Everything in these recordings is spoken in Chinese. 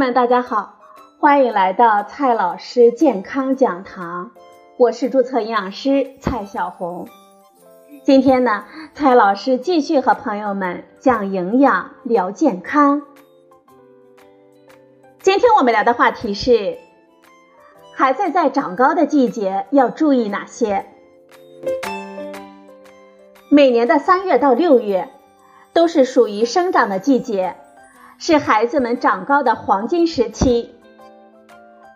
们，大家好，欢迎来到蔡老师健康讲堂，我是注册营养师蔡小红。今天呢，蔡老师继续和朋友们讲营养、聊健康。今天我们聊的话题是：孩子在长高的季节要注意哪些？每年的三月到六月都是属于生长的季节，是孩子们长高的黄金时期。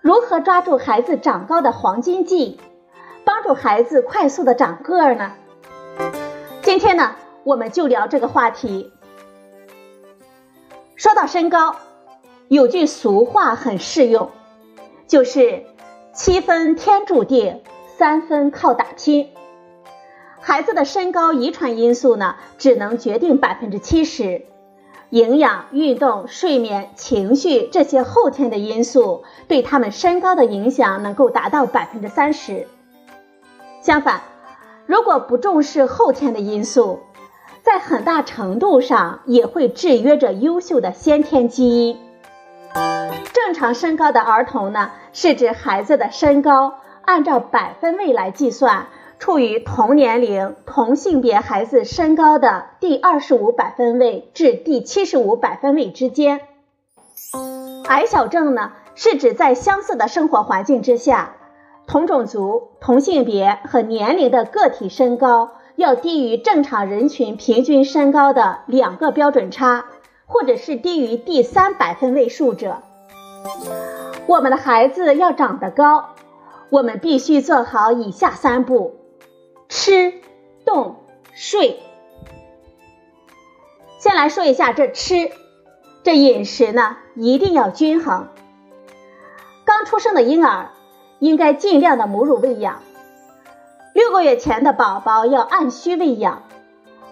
如何抓住孩子长高的黄金季，帮助孩子快速的长个儿呢？今天呢，我们就聊这个话题。说到身高，有句俗话很适用，就是七分天注定，三分靠打拼。孩子的身高遗传因素呢，只能决定百分之七十，营养、运动、睡眠、情绪这些后天的因素对他们身高的影响能够达到百分之三十。相反，如果不重视后天的因素，在很大程度上也会制约着优秀的先天基因。正常身高的儿童呢，是指孩子的身高按照百分位来计算。处于同年龄、同性别孩子身高的第二十五百分位至第七十五百分位之间。矮小症呢，是指在相似的生活环境之下，同种族、同性别和年龄的个体身高要低于正常人群平均身高的两个标准差，或者是低于第三百分位数者。我们的孩子要长得高，我们必须做好以下三步。吃、动、睡。先来说一下这吃，这饮食呢一定要均衡。刚出生的婴儿应该尽量的母乳喂养，六个月前的宝宝要按需喂养。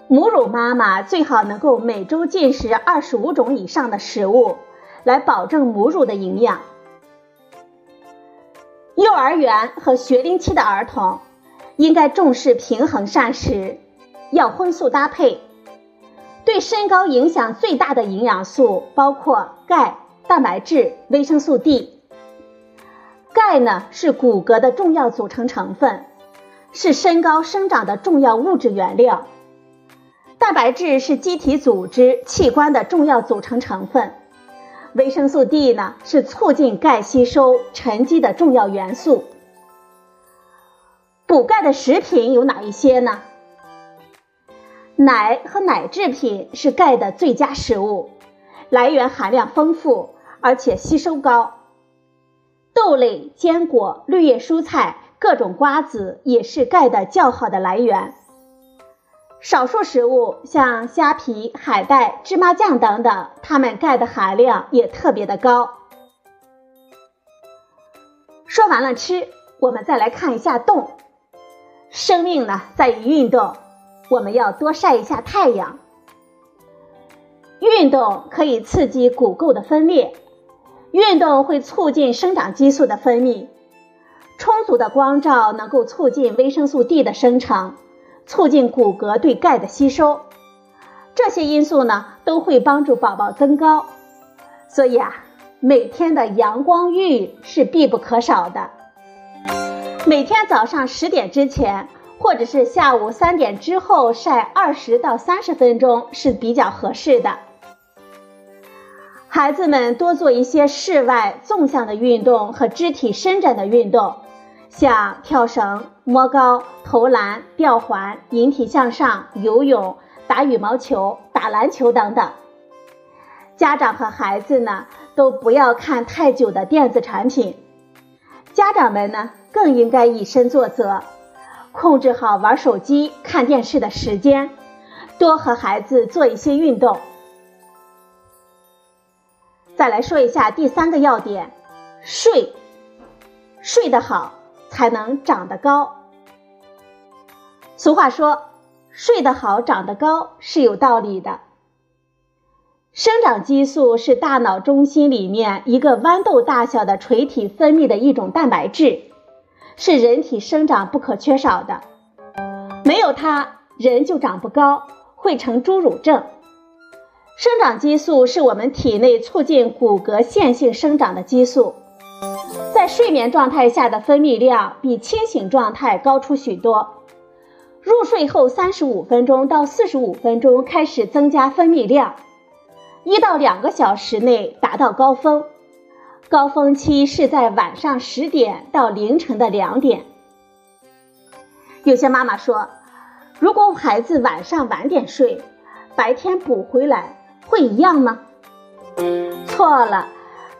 母乳妈妈最好能够每周进食二十五种以上的食物，来保证母乳的营养。幼儿园和学龄期的儿童。应该重视平衡膳食，要荤素搭配。对身高影响最大的营养素包括钙、蛋白质、维生素 D。钙呢是骨骼的重要组成成分，是身高生长的重要物质原料。蛋白质是机体组织器官的重要组成成分。维生素 D 呢是促进钙吸收沉积的重要元素。补钙的食品有哪一些呢？奶和奶制品是钙的最佳食物，来源含量丰富，而且吸收高。豆类、坚果、绿叶蔬菜、各种瓜子也是钙的较好的来源。少数食物像虾皮、海带、芝麻酱等等，它们钙的含量也特别的高。说完了吃，我们再来看一下动。生命呢在于运动，我们要多晒一下太阳。运动可以刺激骨垢的分裂，运动会促进生长激素的分泌。充足的光照能够促进维生素 D 的生成，促进骨骼对钙的吸收。这些因素呢都会帮助宝宝增高，所以啊，每天的阳光浴是必不可少的。每天早上十点之前，或者是下午三点之后晒二十到三十分钟是比较合适的。孩子们多做一些室外纵向的运动和肢体伸展的运动，像跳绳、摸高、投篮、吊环、引体向上、游泳、打羽毛球、打篮球等等。家长和孩子呢，都不要看太久的电子产品。家长们呢？更应该以身作则，控制好玩手机、看电视的时间，多和孩子做一些运动。再来说一下第三个要点：睡，睡得好才能长得高。俗话说，睡得好长得高是有道理的。生长激素是大脑中心里面一个豌豆大小的垂体分泌的一种蛋白质。是人体生长不可缺少的，没有它，人就长不高，会成侏儒症。生长激素是我们体内促进骨骼线性生长的激素，在睡眠状态下的分泌量比清醒状态高出许多。入睡后三十五分钟到四十五分钟开始增加分泌量，一到两个小时内达到高峰，高峰期是在晚上十点到凌晨的两点。有些妈妈说，如果孩子晚上晚点睡，白天补回来会一样吗？错了，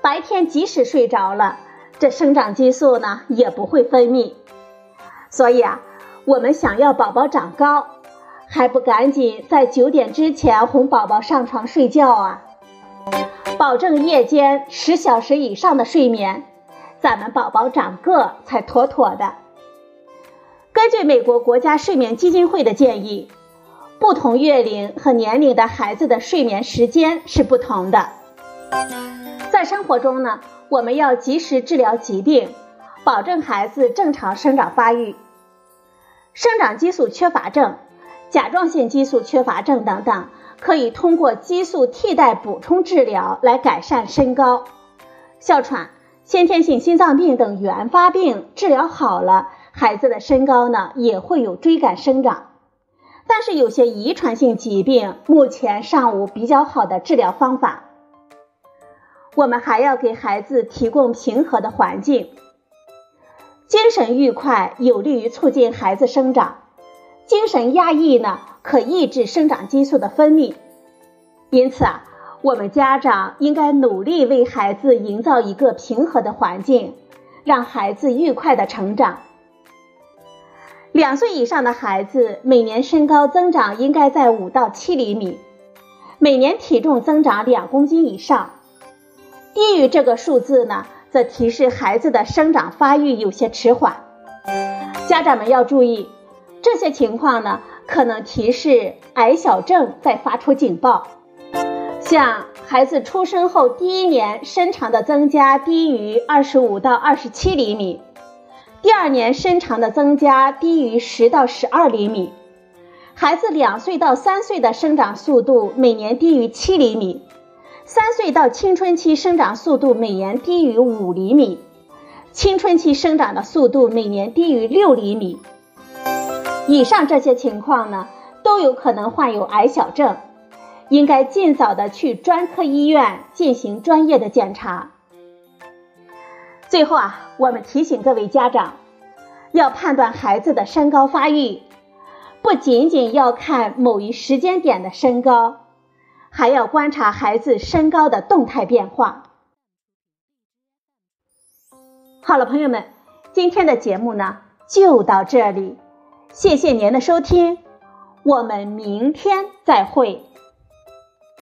白天即使睡着了，这生长激素呢也不会分泌，所以啊。我们想要宝宝长高，还不赶紧在九点之前哄宝宝上床睡觉啊！保证夜间十小时以上的睡眠，咱们宝宝长个才妥妥的。根据美国国家睡眠基金会的建议，不同月龄和年龄的孩子的睡眠时间是不同的。在生活中呢，我们要及时治疗疾病，保证孩子正常生长发育。生长激素缺乏症、甲状腺激素缺乏症等等，可以通过激素替代补充治疗来改善身高。哮喘、先天性心脏病等原发病治疗好了，孩子的身高呢也会有追赶生长。但是有些遗传性疾病目前尚无比较好的治疗方法。我们还要给孩子提供平和的环境。精神愉快有利于促进孩子生长，精神压抑呢可抑制生长激素的分泌。因此啊，我们家长应该努力为孩子营造一个平和的环境，让孩子愉快的成长。两岁以上的孩子每年身高增长应该在五到七厘米，每年体重增长两公斤以上，低于这个数字呢？则提示孩子的生长发育有些迟缓，家长们要注意，这些情况呢，可能提示矮小症在发出警报。像孩子出生后第一年身长的增加低于二十五到二十七厘米，第二年身长的增加低于十到十二厘米，孩子两岁到三岁的生长速度每年低于七厘米。三岁到青春期生长速度每年低于五厘米，青春期生长的速度每年低于六厘米。以上这些情况呢，都有可能患有矮小症，应该尽早的去专科医院进行专业的检查。最后啊，我们提醒各位家长，要判断孩子的身高发育，不仅仅要看某一时间点的身高。还要观察孩子身高的动态变化。好了，朋友们，今天的节目呢就到这里，谢谢您的收听，我们明天再会。